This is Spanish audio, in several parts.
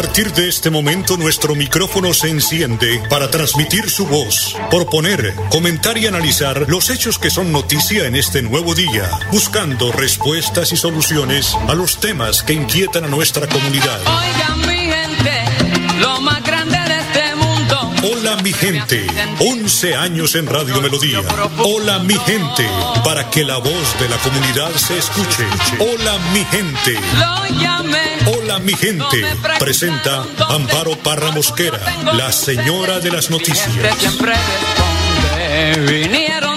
partir de este momento nuestro micrófono se enciende para transmitir su voz, proponer, comentar y analizar los hechos que son noticia en este nuevo día, buscando respuestas y soluciones a los temas que inquietan a nuestra comunidad. Oigan mi lo más grande gente, 11 años en Radio Melodía. Hola mi gente, para que la voz de la comunidad se escuche. Hola mi gente. Hola mi gente, presenta Amparo Parra Mosquera, la señora de las noticias. Vinieron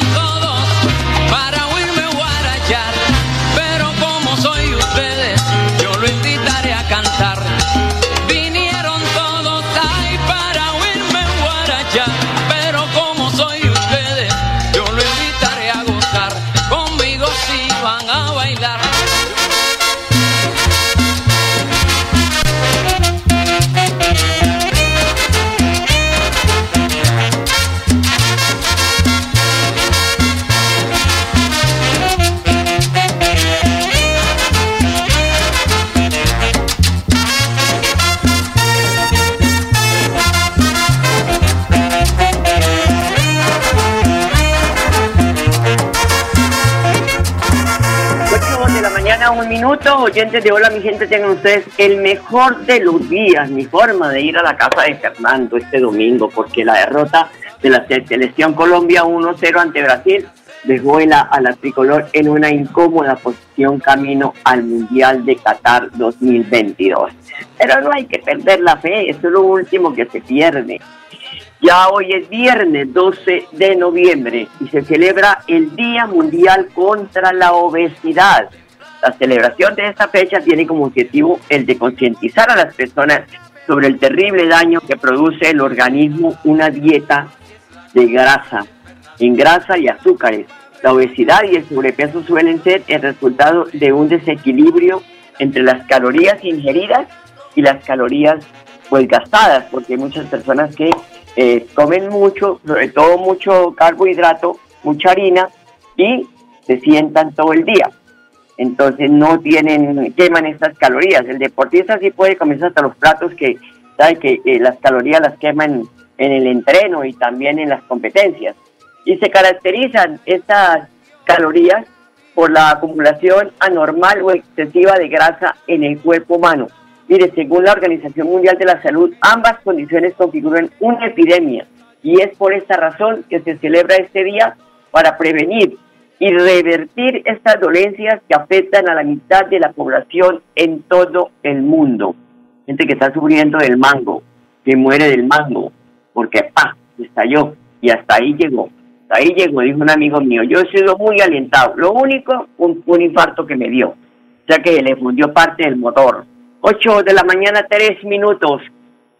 mañana, un minuto. Oyentes de Hola, mi gente, tengan ustedes el mejor de los días. Mi forma de ir a la casa de Fernando este domingo, porque la derrota de la se- selección Colombia 1-0 ante Brasil dejó a la tricolor en una incómoda posición camino al Mundial de Qatar 2022. Pero no hay que perder la fe, eso es lo último que se pierde. Ya hoy es viernes 12 de noviembre y se celebra el Día Mundial contra la Obesidad. La celebración de esta fecha tiene como objetivo el de concientizar a las personas sobre el terrible daño que produce el organismo una dieta de grasa, en grasa y azúcares. La obesidad y el sobrepeso suelen ser el resultado de un desequilibrio entre las calorías ingeridas y las calorías gastadas, porque hay muchas personas que eh, comen mucho, sobre todo mucho carbohidrato, mucha harina y se sientan todo el día. Entonces no tienen, queman estas calorías. El deportista sí puede comer hasta los platos que sabe que eh, las calorías las queman en el entreno y también en las competencias. Y se caracterizan estas calorías por la acumulación anormal o excesiva de grasa en el cuerpo humano. Mire, según la Organización Mundial de la Salud, ambas condiciones configuran una epidemia y es por esta razón que se celebra este día para prevenir y revertir estas dolencias que afectan a la mitad de la población en todo el mundo. Gente que está sufriendo del mango, que muere del mango, porque ¡pa! estalló y hasta ahí llegó. Hasta ahí llegó, dijo un amigo mío. Yo he sido muy alentado. Lo único, un, un infarto que me dio. O sea que le fundió parte del motor. 8 de la mañana, 3 minutos.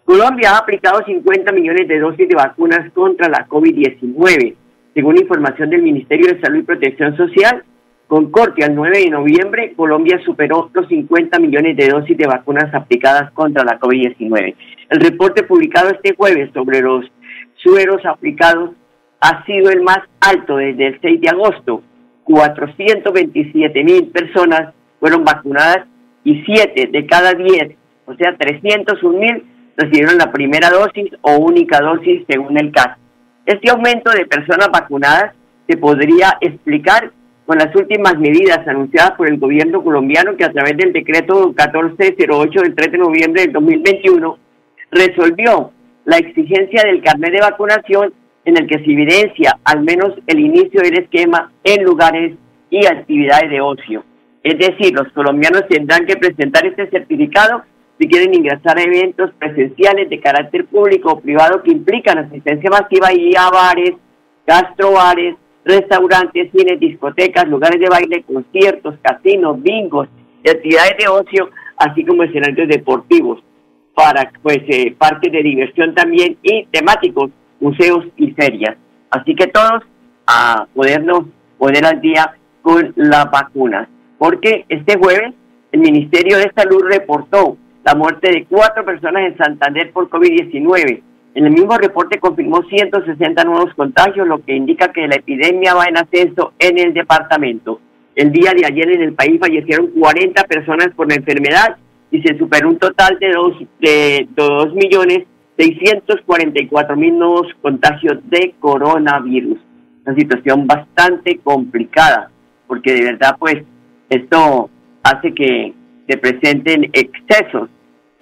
Colombia ha aplicado 50 millones de dosis de vacunas contra la COVID-19. Según información del Ministerio de Salud y Protección Social, con corte al 9 de noviembre, Colombia superó los 50 millones de dosis de vacunas aplicadas contra la COVID-19. El reporte publicado este jueves sobre los sueros aplicados ha sido el más alto desde el 6 de agosto. 427 mil personas fueron vacunadas y 7 de cada 10, o sea, 301 mil, recibieron la primera dosis o única dosis según el caso. Este aumento de personas vacunadas se podría explicar con las últimas medidas anunciadas por el gobierno colombiano que a través del decreto 1408 del 3 de noviembre del 2021 resolvió la exigencia del carnet de vacunación en el que se evidencia al menos el inicio del esquema en lugares y actividades de ocio. Es decir, los colombianos tendrán que presentar este certificado si quieren ingresar a eventos presenciales de carácter público o privado que implican asistencia masiva y a bares, gastrobares, restaurantes, cines, discotecas, lugares de baile, conciertos, casinos, bingos y actividades de ocio, así como escenarios deportivos para pues eh, parques de diversión también y temáticos, museos y ferias. Así que todos a podernos poner al día con las vacunas, porque este jueves el Ministerio de Salud reportó la muerte de cuatro personas en Santander por COVID-19. En el mismo reporte confirmó 160 nuevos contagios, lo que indica que la epidemia va en ascenso en el departamento. El día de ayer en el país fallecieron 40 personas por la enfermedad y se superó un total de dos, de dos millones 644 mil nuevos contagios de coronavirus. Una situación bastante complicada, porque de verdad, pues, esto hace que se presenten excesos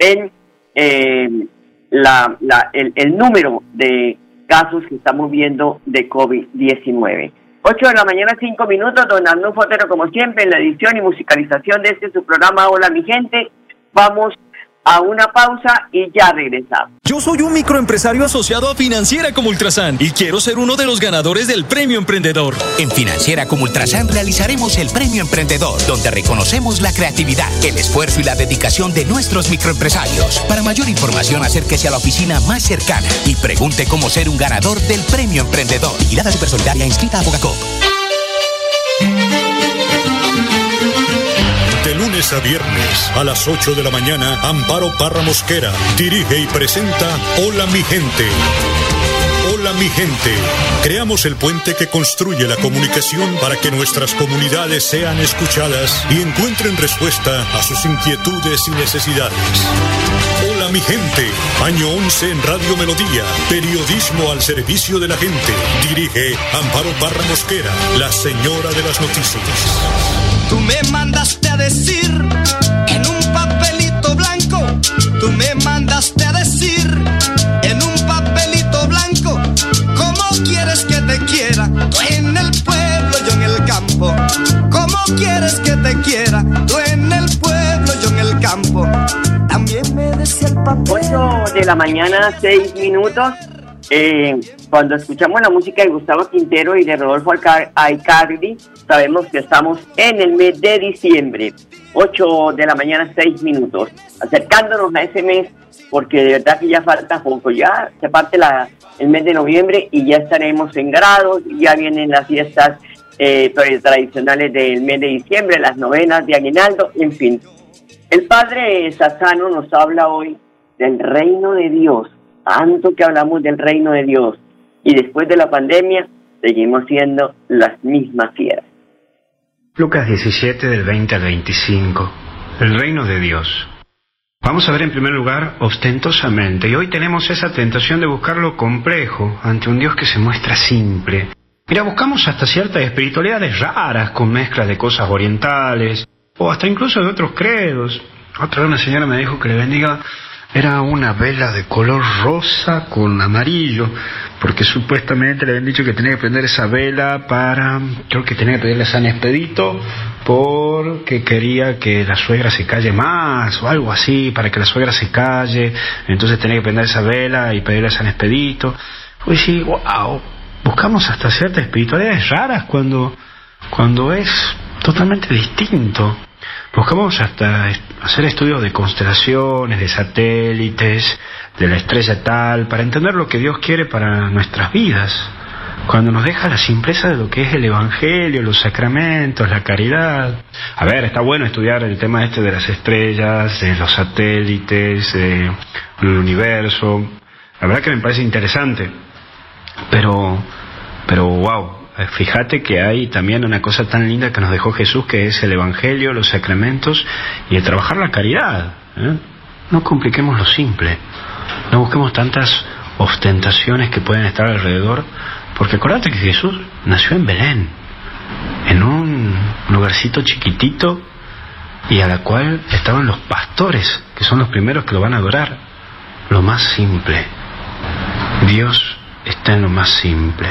en eh, la, la, el, número de casos que estamos viendo de COVID-19. 8 de la mañana, 5 minutos, don Arnulfo Fotero, como siempre, en la edición y musicalización de este su programa Hola mi gente. Vamos a una pausa y ya regresamos. Yo soy un microempresario asociado a Financiera como Ultrasan y quiero ser uno de los ganadores del Premio Emprendedor. En Financiera como Ultrasan realizaremos el Premio Emprendedor, donde reconocemos la creatividad, el esfuerzo y la dedicación de nuestros microempresarios. Para mayor información, acérquese a la oficina más cercana y pregunte cómo ser un ganador del Premio Emprendedor. Vigilada Super Solidaria inscrita a Bogacop. De lunes a viernes a las 8 de la mañana, Amparo Parra Mosquera dirige y presenta Hola mi gente. Hola mi gente. Creamos el puente que construye la comunicación para que nuestras comunidades sean escuchadas y encuentren respuesta a sus inquietudes y necesidades. Hola mi gente. Año 11 en Radio Melodía. Periodismo al servicio de la gente. Dirige Amparo Parra Mosquera, la señora de las noticias. Tú me mandaste a decir en un papelito blanco, tú me mandaste a decir en un papelito blanco, ¿cómo quieres que te quiera? Tú en el pueblo, yo en el campo. ¿Cómo quieres que te quiera? Tú en el pueblo, yo en el campo. También me decía el papel. 8 de la mañana, 6 minutos. Eh, cuando escuchamos la música de Gustavo Quintero y de Rodolfo Aicardi, sabemos que estamos en el mes de diciembre. 8 de la mañana, 6 minutos. Acercándonos a ese mes, porque de verdad que ya falta poco. Ya se parte el mes de noviembre y ya estaremos en grados. Ya vienen las fiestas eh, tra- tradicionales del mes de diciembre, las novenas de Aguinaldo, en fin. El padre Sassano nos habla hoy del reino de Dios, tanto que hablamos del reino de Dios, y después de la pandemia seguimos siendo las mismas fieras. Lucas 17 del 20 al 25. El reino de Dios. Vamos a ver en primer lugar ostentosamente, y hoy tenemos esa tentación de buscar lo complejo ante un Dios que se muestra simple. Mira, buscamos hasta ciertas espiritualidades raras con mezclas de cosas orientales o hasta incluso de otros credos. Otra vez una señora me dijo que le bendiga era una vela de color rosa con amarillo, porque supuestamente le habían dicho que tenía que prender esa vela para, creo que tenía que pedirle a San Expedito, porque quería que la suegra se calle más, o algo así, para que la suegra se calle, entonces tenía que prender esa vela y pedirle a San Expedito. Pues sí, wow, buscamos hasta ciertas espiritualidades raras cuando, cuando es totalmente distinto. Buscamos hasta est- hacer estudios de constelaciones, de satélites, de la estrella tal, para entender lo que Dios quiere para nuestras vidas. Cuando nos deja la simpleza de lo que es el Evangelio, los sacramentos, la caridad. A ver, está bueno estudiar el tema este de las estrellas, de los satélites, de- del universo. La verdad que me parece interesante. Pero, pero wow, fíjate que hay también una cosa tan linda que nos dejó Jesús, que es el Evangelio, los sacramentos y el trabajar la caridad. ¿eh? No compliquemos lo simple, no busquemos tantas ostentaciones que pueden estar alrededor, porque acordate que Jesús nació en Belén, en un lugarcito chiquitito y a la cual estaban los pastores, que son los primeros que lo van a adorar, lo más simple. Dios está en lo más simple.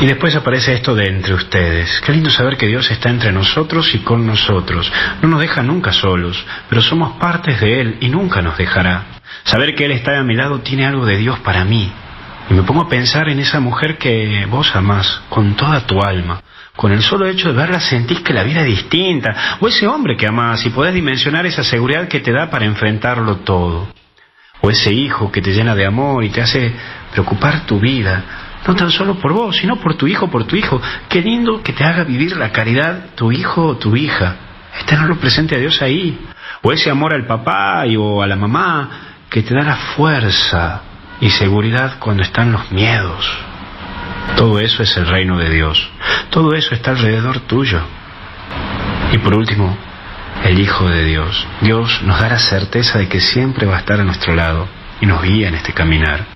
Y después aparece esto de entre ustedes. Qué lindo saber que Dios está entre nosotros y con nosotros. No nos deja nunca solos, pero somos partes de Él y nunca nos dejará. Saber que Él está a mi lado tiene algo de Dios para mí. Y me pongo a pensar en esa mujer que vos amás con toda tu alma. Con el solo hecho de verla sentís que la vida es distinta. O ese hombre que amás y podés dimensionar esa seguridad que te da para enfrentarlo todo o ese hijo que te llena de amor y te hace preocupar tu vida, no tan solo por vos, sino por tu hijo, por tu hijo. Qué lindo que te haga vivir la caridad tu hijo o tu hija. Es tenerlo presente a Dios ahí. O ese amor al papá y, o a la mamá que te da la fuerza y seguridad cuando están los miedos. Todo eso es el reino de Dios. Todo eso está alrededor tuyo. Y por último, el Hijo de Dios. Dios nos da la certeza de que siempre va a estar a nuestro lado y nos guía en este caminar.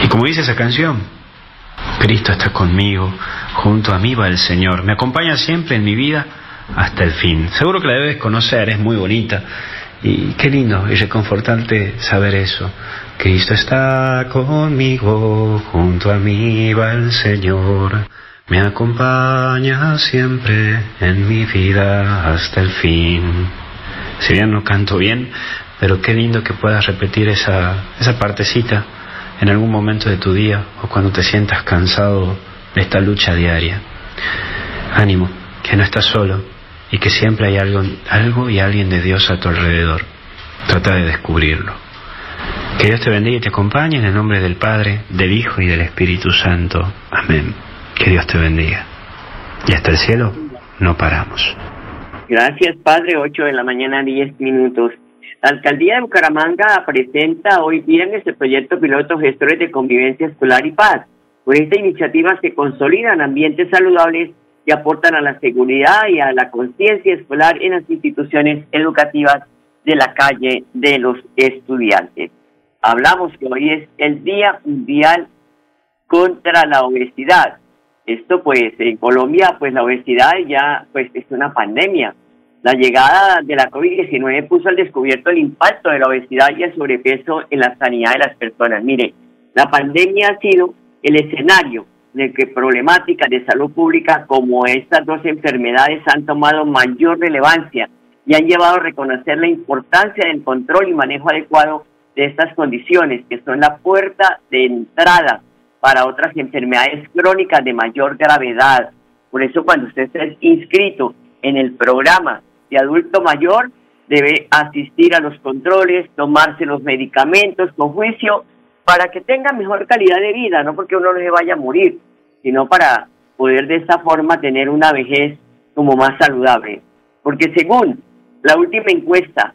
Y como dice esa canción, Cristo está conmigo, junto a mí va el Señor, me acompaña siempre en mi vida hasta el fin. Seguro que la debes conocer, es muy bonita. Y qué lindo y reconfortante saber eso. Cristo está conmigo, junto a mí va el Señor, me acompaña siempre en mi vida hasta el fin. Si bien no canto bien, pero qué lindo que puedas repetir esa, esa partecita en algún momento de tu día o cuando te sientas cansado de esta lucha diaria. Ánimo, que no estás solo y que siempre hay algo, y alguien de Dios a tu alrededor. Trata de descubrirlo. Que Dios te bendiga y te acompañe en el nombre del Padre, del Hijo y del Espíritu Santo. Amén. Que Dios te bendiga. Y hasta el cielo no paramos. Gracias, Padre. 8 de la mañana, 10 minutos. La alcaldía de Bucaramanga presenta hoy viernes el proyecto piloto Gestores de Convivencia Escolar y Paz. Por esta iniciativa se consolidan ambientes saludables y aportan a la seguridad y a la conciencia escolar en las instituciones educativas de la calle de los estudiantes. Hablamos que hoy es el Día Mundial contra la Obesidad. Esto pues en Colombia pues la obesidad ya pues es una pandemia la llegada de la COVID-19 puso al descubierto el impacto de la obesidad y el sobrepeso en la sanidad de las personas. Mire, la pandemia ha sido el escenario en el que problemáticas de salud pública como estas dos enfermedades han tomado mayor relevancia y han llevado a reconocer la importancia del control y manejo adecuado de estas condiciones, que son la puerta de entrada para otras enfermedades crónicas de mayor gravedad. Por eso cuando usted esté inscrito en el programa adulto mayor debe asistir a los controles, tomarse los medicamentos con juicio para que tenga mejor calidad de vida, no porque uno no se vaya a morir, sino para poder de esta forma tener una vejez como más saludable. Porque según la última encuesta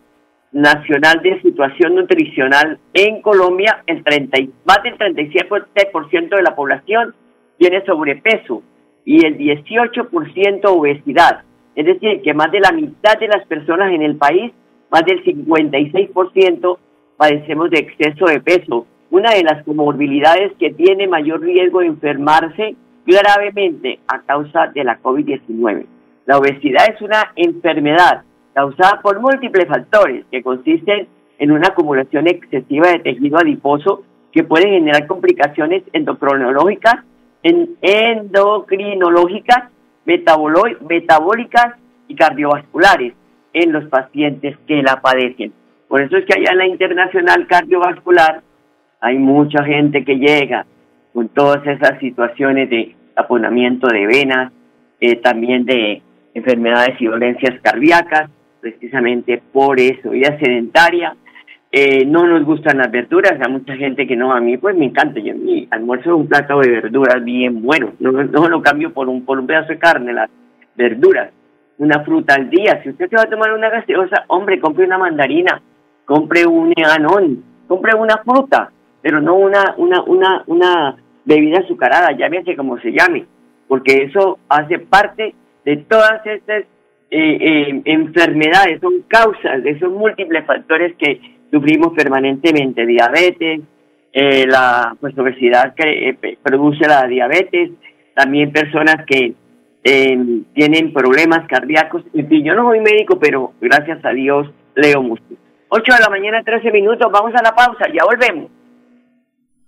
nacional de situación nutricional en Colombia, el 30, más del 37% de la población tiene sobrepeso y el 18% obesidad. Es decir, que más de la mitad de las personas en el país, más del 56%, padecemos de exceso de peso, una de las comorbilidades que tiene mayor riesgo de enfermarse gravemente a causa de la COVID-19. La obesidad es una enfermedad causada por múltiples factores que consisten en una acumulación excesiva de tejido adiposo que puede generar complicaciones endocrinológicas, endocrinológicas metabólicas y cardiovasculares en los pacientes que la padecen. Por eso es que allá en la Internacional Cardiovascular hay mucha gente que llega con todas esas situaciones de aponamiento de venas, eh, también de enfermedades y dolencias cardíacas, precisamente por eso. Vida sedentaria, eh, no nos gustan las verduras, hay mucha gente que no, a mí pues me encanta, yo mi almuerzo es un plato de verduras bien bueno, no, no lo cambio por un, por un pedazo de carne, las verduras, una fruta al día, si usted se va a tomar una gaseosa, hombre, compre una mandarina, compre un anón, compre una fruta, pero no una, una, una, una bebida azucarada, llámese como se llame, porque eso hace parte de todas estas eh, eh, enfermedades, son causas de esos múltiples factores que sufrimos permanentemente diabetes, eh, la pues, obesidad que eh, produce la diabetes, también personas que eh, tienen problemas cardíacos. En fin, yo no soy médico, pero gracias a Dios leo mucho. 8 de la mañana, 13 minutos, vamos a la pausa, ya volvemos.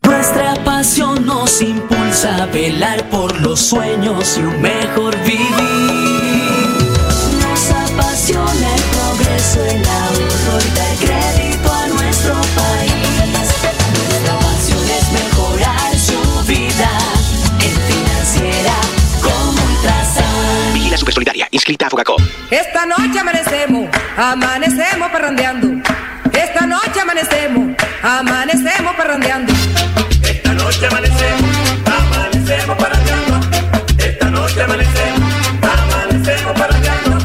Nuestra pasión nos impulsa a velar por los sueños y un mejor vivir. Supersolidaria, inscrita a Fogacop. Esta noche amanecemos, amanecemos parrandeando. Esta noche amanecemos, amanecemos parrandeando. Esta noche amanecemos, amanecemos parrandeando. Esta noche amanecemos, amanecemos parrandeando.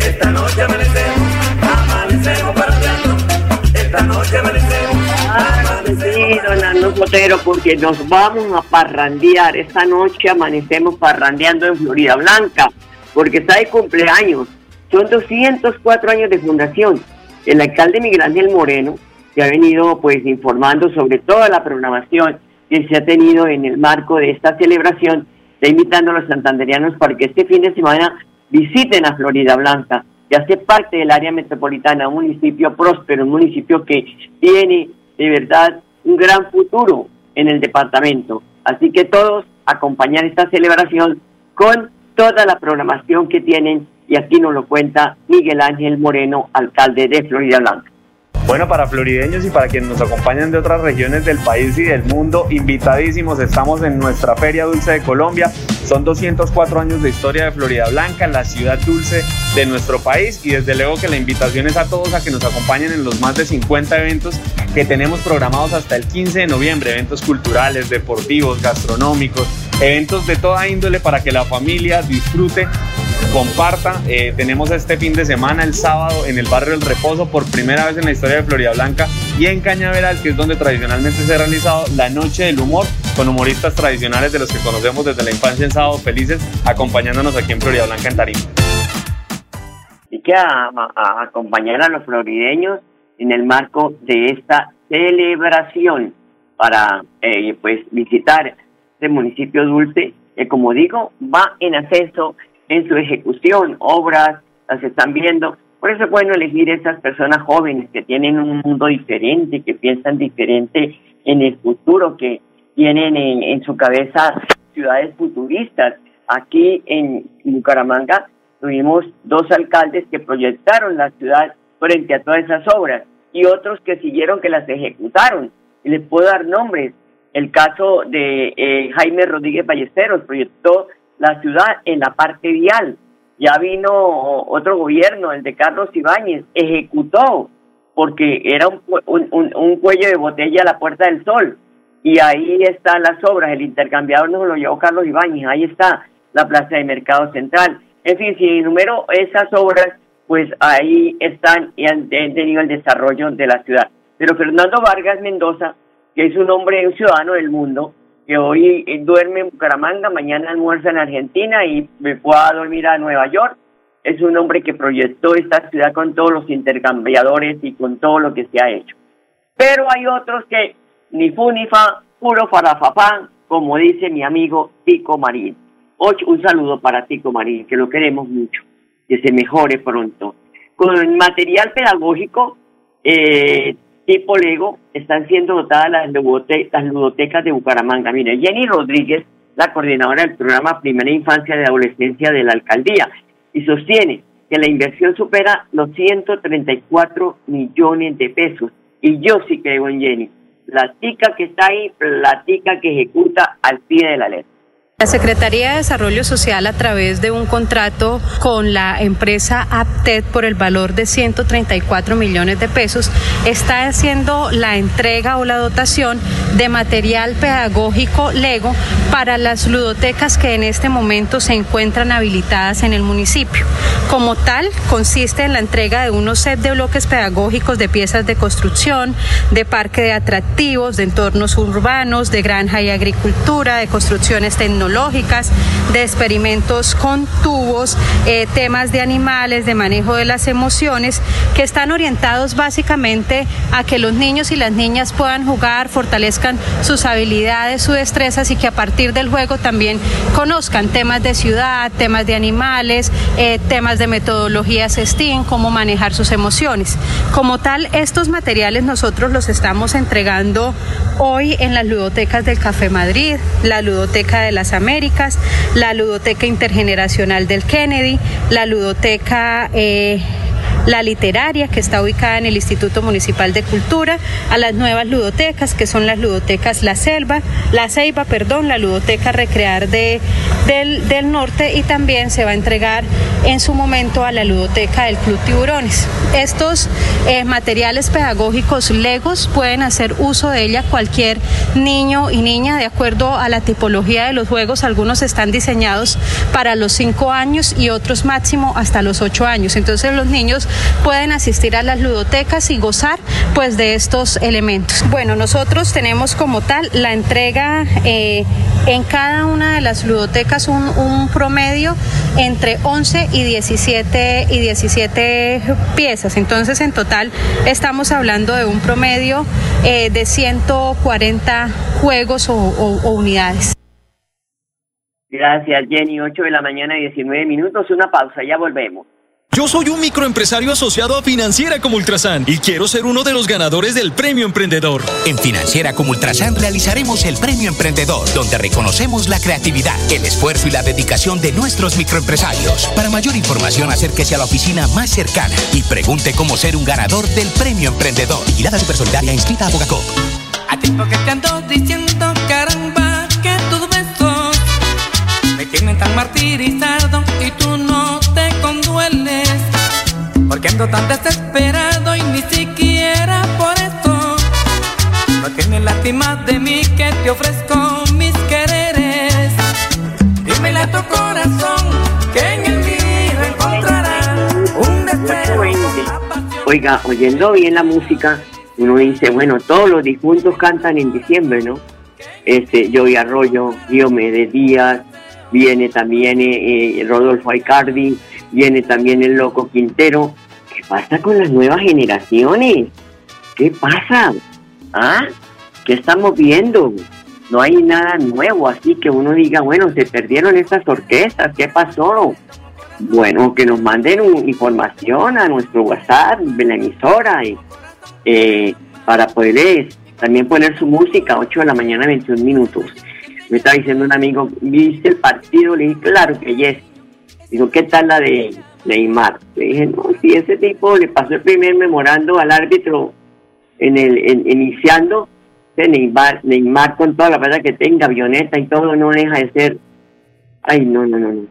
Esta noche amanecemos, amanecemos parrandeando. Esta noche amanecemos, Sí, don Arnulfo Otero, porque nos vamos a parrandear. Esta noche amanecemos parrandeando en Florida Blanca, porque está de cumpleaños Son 204 años de fundación. El alcalde Miguel Ángel Moreno, que ha venido pues informando sobre toda la programación que se ha tenido en el marco de esta celebración, está invitando a los santanderianos para que este fin de semana visiten a Florida Blanca, que hace parte del área metropolitana, un municipio próspero, un municipio que tiene de verdad un gran futuro en el departamento. Así que todos acompañar esta celebración con toda la programación que tienen y aquí nos lo cuenta Miguel Ángel Moreno, alcalde de Florida Blanca. Bueno, para florideños y para quienes nos acompañan de otras regiones del país y del mundo, invitadísimos, estamos en nuestra Feria Dulce de Colombia. Son 204 años de historia de Florida Blanca, la ciudad dulce de nuestro país y desde luego que la invitación es a todos a que nos acompañen en los más de 50 eventos que tenemos programados hasta el 15 de noviembre, eventos culturales, deportivos, gastronómicos, eventos de toda índole para que la familia disfrute comparta. Eh, tenemos este fin de semana, el sábado, en el barrio El Reposo, por primera vez en la historia de Florida Blanca y en Cañaveral, que es donde tradicionalmente se ha realizado la Noche del Humor, con humoristas tradicionales de los que conocemos desde la infancia en Sábado Felices, acompañándonos aquí en Florida Blanca en Tarima. Y que a, acompañar a los florideños en el marco de esta celebración para eh, pues visitar este municipio dulce que como digo va en ascenso en su ejecución, obras las están viendo. Por eso es bueno elegir esas personas jóvenes que tienen un mundo diferente, que piensan diferente en el futuro, que tienen en, su cabeza ciudades futuristas. Aquí en Bucaramanga tuvimos dos alcaldes que proyectaron la ciudad frente a todas esas obras y otros que siguieron que las ejecutaron. Y les puedo dar nombres. El caso de eh, Jaime Rodríguez Ballesteros proyectó la ciudad en la parte vial. Ya vino otro gobierno, el de Carlos Ibáñez, ejecutó porque era un, un, un, cuello de botella a la Puerta del Sol. Y ahí están las obras, el intercambiador nos lo llevó Carlos Ibáñez, ahí está la Plaza de Mercado Central. En fin, si enumero esas obras, pues ahí están y han, han tenido el desarrollo de la ciudad. Pero Fernando Vargas Mendoza, que es un hombre, un ciudadano del mundo, que hoy duerme en Bucaramanga, mañana almuerza en Argentina y me fue a dormir a Nueva York. Es un hombre que proyectó esta ciudad con todos los intercambiadores y con todo lo que se ha hecho. Pero hay otros que ni fu ni fa, puro farafafán, como dice mi amigo Tico Marín. Hoy un saludo para Tico Marín, que lo queremos mucho, que se mejore pronto. Con material pedagógico, eh, tipo Lego están siendo dotadas las, las ludotecas de Bucaramanga. Mire, Jenny Rodríguez, la coordinadora del programa Primera Infancia de Adolescencia de la Alcaldía, y sostiene que la inversión supera los 134 millones de pesos. Y yo sí creo en Jenny. La tica que está ahí, la tica que ejecuta al pie de la letra. La Secretaría de Desarrollo Social, a través de un contrato con la empresa Apted por el valor de 134 millones de pesos, está haciendo la entrega o la dotación de material pedagógico Lego para las ludotecas que en este momento se encuentran habilitadas en el municipio. Como tal, consiste en la entrega de unos set de bloques pedagógicos de piezas de construcción, de parque de atractivos, de entornos urbanos, de granja y agricultura, de construcciones tecnológicas de experimentos con tubos, eh, temas de animales, de manejo de las emociones, que están orientados básicamente a que los niños y las niñas puedan jugar, fortalezcan sus habilidades, sus destrezas y que a partir del juego también conozcan temas de ciudad, temas de animales, eh, temas de metodologías STEAM, cómo manejar sus emociones. Como tal, estos materiales nosotros los estamos entregando hoy en las ludotecas del Café Madrid, la ludoteca de las Américas, la ludoteca intergeneracional del Kennedy, la ludoteca... Eh, la literaria que está ubicada en el Instituto Municipal de Cultura, a las nuevas ludotecas que son las ludotecas La Selva, La Ceiba, perdón, la ludoteca Recrear de, del, del Norte y también se va a entregar en su momento a la ludoteca del Club Tiburones. Estos eh, materiales pedagógicos legos pueden hacer uso de ella cualquier niño y niña de acuerdo a la tipología de los juegos. Algunos están diseñados para los 5 años y otros máximo hasta los 8 años. Entonces los niños pueden asistir a las ludotecas y gozar pues de estos elementos. Bueno, nosotros tenemos como tal la entrega eh, en cada una de las ludotecas un, un, promedio entre 11 y 17 y 17 piezas. Entonces en total estamos hablando de un promedio eh, de 140 juegos o, o, o unidades. Gracias, Jenny. 8 de la mañana, 19 minutos. Una pausa, ya volvemos. Yo soy un microempresario asociado a Financiera como Ultrasan y quiero ser uno de los ganadores del Premio Emprendedor. En Financiera como Ultrasan realizaremos el Premio Emprendedor, donde reconocemos la creatividad, el esfuerzo y la dedicación de nuestros microempresarios. Para mayor información, acérquese a la oficina más cercana y pregunte cómo ser un ganador del Premio Emprendedor. Vigilada Supersolidaria inscrita a Bogacop. A tiempo que te ando diciendo, caramba, que tus besos me tienen tan martirizado y tú no te condueles. Porque ando tan desesperado y ni siquiera por esto no tienes lástima de mí que te ofrezco mis quereres. Dímele a tu corazón que en el mío encontrará un deseo. Oiga, oyendo bien la música, uno dice, bueno, todos los difuntos cantan en diciembre, ¿no? Este, Joey Arroyo, Diomedes Díaz, viene también eh, eh, Rodolfo Aicardi, viene también el Loco Quintero. ¿Qué pasa con las nuevas generaciones? ¿Qué pasa? ¿Ah? ¿Qué estamos viendo? No hay nada nuevo, así que uno diga, bueno, se perdieron estas orquestas, ¿qué pasó? Bueno, que nos manden información a nuestro WhatsApp de la emisora y, eh, para poderles también poner su música, 8 de la mañana, 21 minutos. Me estaba diciendo un amigo, ¿viste el partido? Le dije, claro que yes. Digo, ¿qué tal la de Neymar? Le dije, no, si ese tipo le pasó el primer memorando al árbitro en el en- iniciando, de Neymar, Neymar con toda la plata que tenga, avioneta y todo, no deja de ser. Ay, no, no, no, no.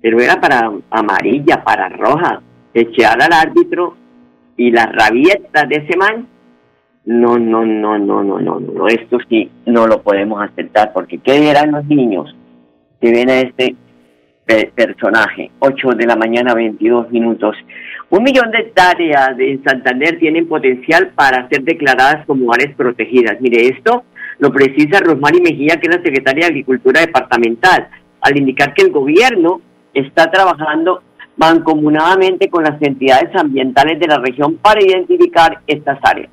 Pero era para amarilla, para roja. Echar al árbitro y las rabietas de ese man. No, no, no, no, no, no, no. Esto sí no lo podemos aceptar porque ¿qué dirán los niños que ven a este pe- personaje? 8 de la mañana, 22 minutos. Un millón de hectáreas de Santander tienen potencial para ser declaradas como áreas protegidas. Mire, esto lo precisa Rosmary Mejía, que es la secretaria de Agricultura Departamental, al indicar que el gobierno está trabajando mancomunadamente con las entidades ambientales de la región para identificar estas áreas.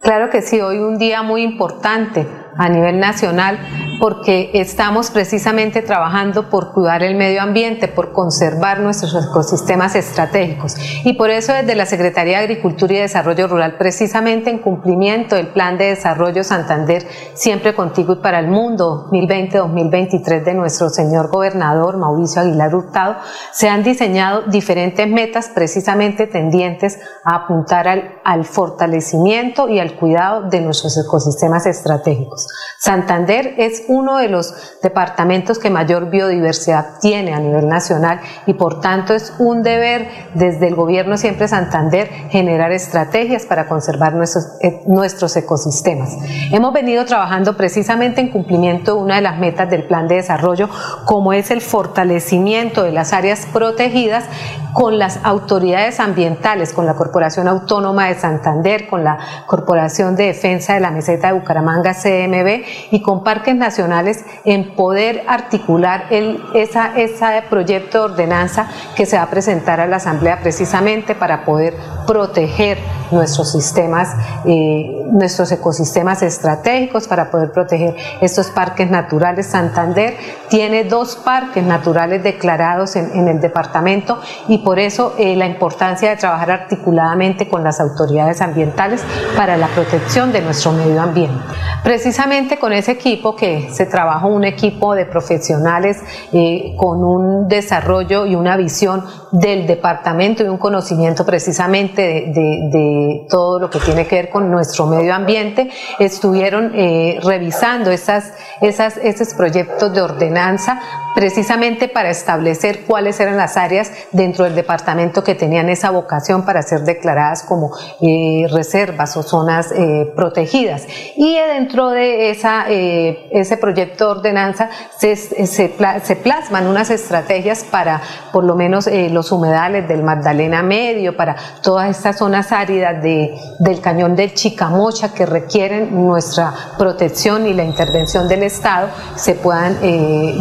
Claro que sí, hoy un día muy importante a nivel nacional porque estamos precisamente trabajando por cuidar el medio ambiente, por conservar nuestros ecosistemas estratégicos. Y por eso desde la Secretaría de Agricultura y Desarrollo Rural, precisamente en cumplimiento del Plan de Desarrollo Santander, siempre contigo y para el mundo 2020-2023 de nuestro señor gobernador Mauricio Aguilar Hurtado, se han diseñado diferentes metas precisamente tendientes a apuntar al, al fortalecimiento y al cuidado de nuestros ecosistemas estratégicos. Santander es uno de los departamentos que mayor biodiversidad tiene a nivel nacional y por tanto es un deber desde el gobierno siempre Santander generar estrategias para conservar nuestros, eh, nuestros ecosistemas. Hemos venido trabajando precisamente en cumplimiento de una de las metas del plan de desarrollo como es el fortalecimiento de las áreas protegidas con las autoridades ambientales, con la Corporación Autónoma de Santander, con la Corporación de Defensa de la Meseta de Bucaramanga, CMB, y con parques nacionales en poder articular el, esa, ese proyecto de ordenanza que se va a presentar a la Asamblea precisamente para poder proteger nuestros sistemas, eh, nuestros ecosistemas estratégicos, para poder proteger estos parques naturales. Santander tiene dos parques naturales declarados en, en el departamento y por eso eh, la importancia de trabajar articuladamente con las autoridades ambientales para la protección de nuestro medio ambiente. Precisamente con ese equipo que se trabajó un equipo de profesionales eh, con un desarrollo y una visión del departamento y un conocimiento precisamente de, de, de todo lo que tiene que ver con nuestro medio ambiente, estuvieron eh, revisando esas, esas, esos proyectos de ordenanza precisamente para establecer cuáles eran las áreas dentro del departamento que tenían esa vocación para ser declaradas como eh, reservas o zonas eh, protegidas. Y dentro de esa, ese proyecto de ordenanza se, se, plasman unas estrategias para por lo menos los humedales del Magdalena Medio, para todas estas zonas áridas de, del cañón del Chicamocha que requieren nuestra protección y la intervención del Estado, se puedan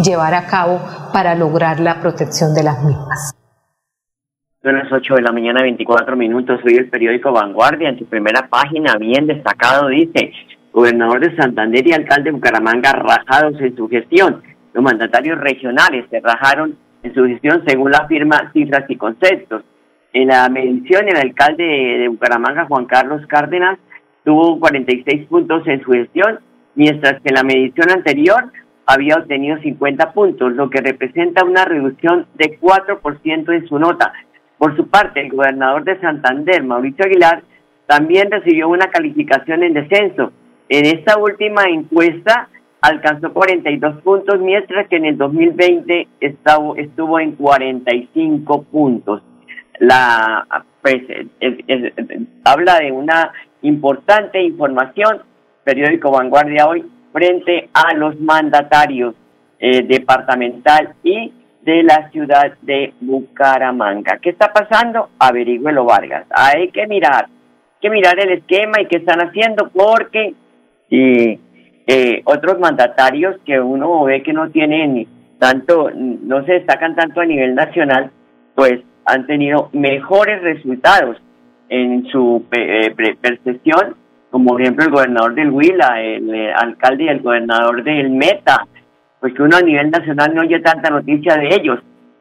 llevar a cabo para lograr la protección de las mismas. Son las 8 de la mañana, 24 minutos. Soy el periódico Vanguardia. En su primera página, bien destacado, dice: Gobernador de Santander y alcalde de Bucaramanga rajados en su gestión. Los mandatarios regionales se rajaron en su gestión según la firma Cifras y Conceptos. En la medición, el alcalde de Bucaramanga, Juan Carlos Cárdenas, tuvo 46 puntos en su gestión, mientras que en la medición anterior había obtenido 50 puntos, lo que representa una reducción de 4% en su nota. Por su parte, el gobernador de Santander, Mauricio Aguilar, también recibió una calificación en descenso. En esta última encuesta alcanzó 42 puntos, mientras que en el 2020 estuvo, en 45 puntos. La, pues, habla de una importante información, periódico Vanguardia hoy, frente a los mandatarios eh, departamental y de la ciudad de Bucaramanga. ¿Qué está pasando? Averígüelo Vargas. Hay que mirar, hay que mirar el esquema y qué están haciendo porque eh, otros mandatarios que uno ve que no tienen tanto, no se destacan tanto a nivel nacional, pues han tenido mejores resultados en su eh, percepción como por ejemplo el gobernador del Huila, el, eh, alcalde y el gobernador del Meta, pues que uno a nivel nacional no oye tanta noticia de ellos,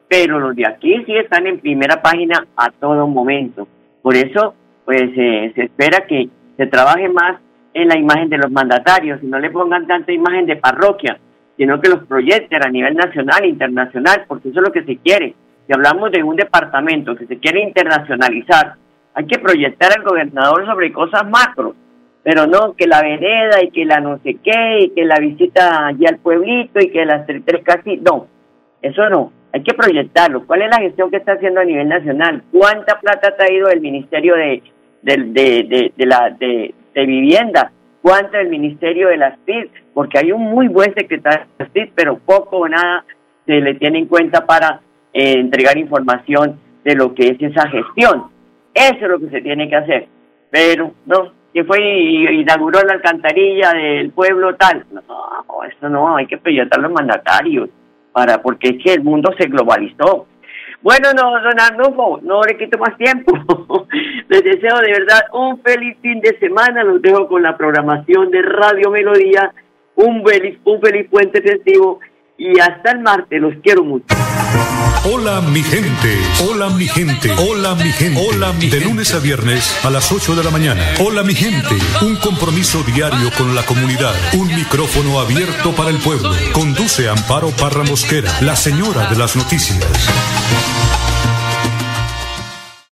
pero los de aquí sí están en primera página a todo momento. Por eso, pues eh, se espera que se trabaje más en la imagen de los mandatarios y no le pongan tanta imagen de parroquia, sino que los proyecten a nivel nacional e internacional, porque eso es lo que se quiere. Si hablamos de un departamento que se quiere internacionalizar, hay que proyectar al gobernador sobre cosas macro, pero no que la vereda y que la no sé qué y que la visita allí al pueblito y que las tres, tres casi, no, eso no, hay que proyectarlo. ¿Cuál es la gestión que está haciendo a nivel nacional? ¿Cuánta plata ha traído el Ministerio de, de, de, de, la, de, Vivienda? ¿Cuánto el Ministerio de las TIC? Porque hay un muy buen secretario de las TIC, pero poco o nada se le tiene en cuenta para eh, entregar información de lo que es esa gestión. Eso es lo que se tiene que hacer. Pero no, que fue y inauguró la alcantarilla del pueblo tal. No, eso no, hay que proyectar los mandatarios, para, porque es que el mundo se globalizó. Bueno, no, don Arnulfo, no le quito más tiempo. Les deseo de verdad un feliz fin de semana. Los dejo con la programación de Radio Melodía. Un feliz, un feliz puente festivo. Y hasta el martes. Los quiero mucho. Hola mi gente, hola mi gente, hola mi gente, hola mi De lunes a viernes a las 8 de la mañana. Hola mi gente, un compromiso diario con la comunidad, un micrófono abierto para el pueblo. Conduce Amparo Parra Mosquera, la señora de las noticias.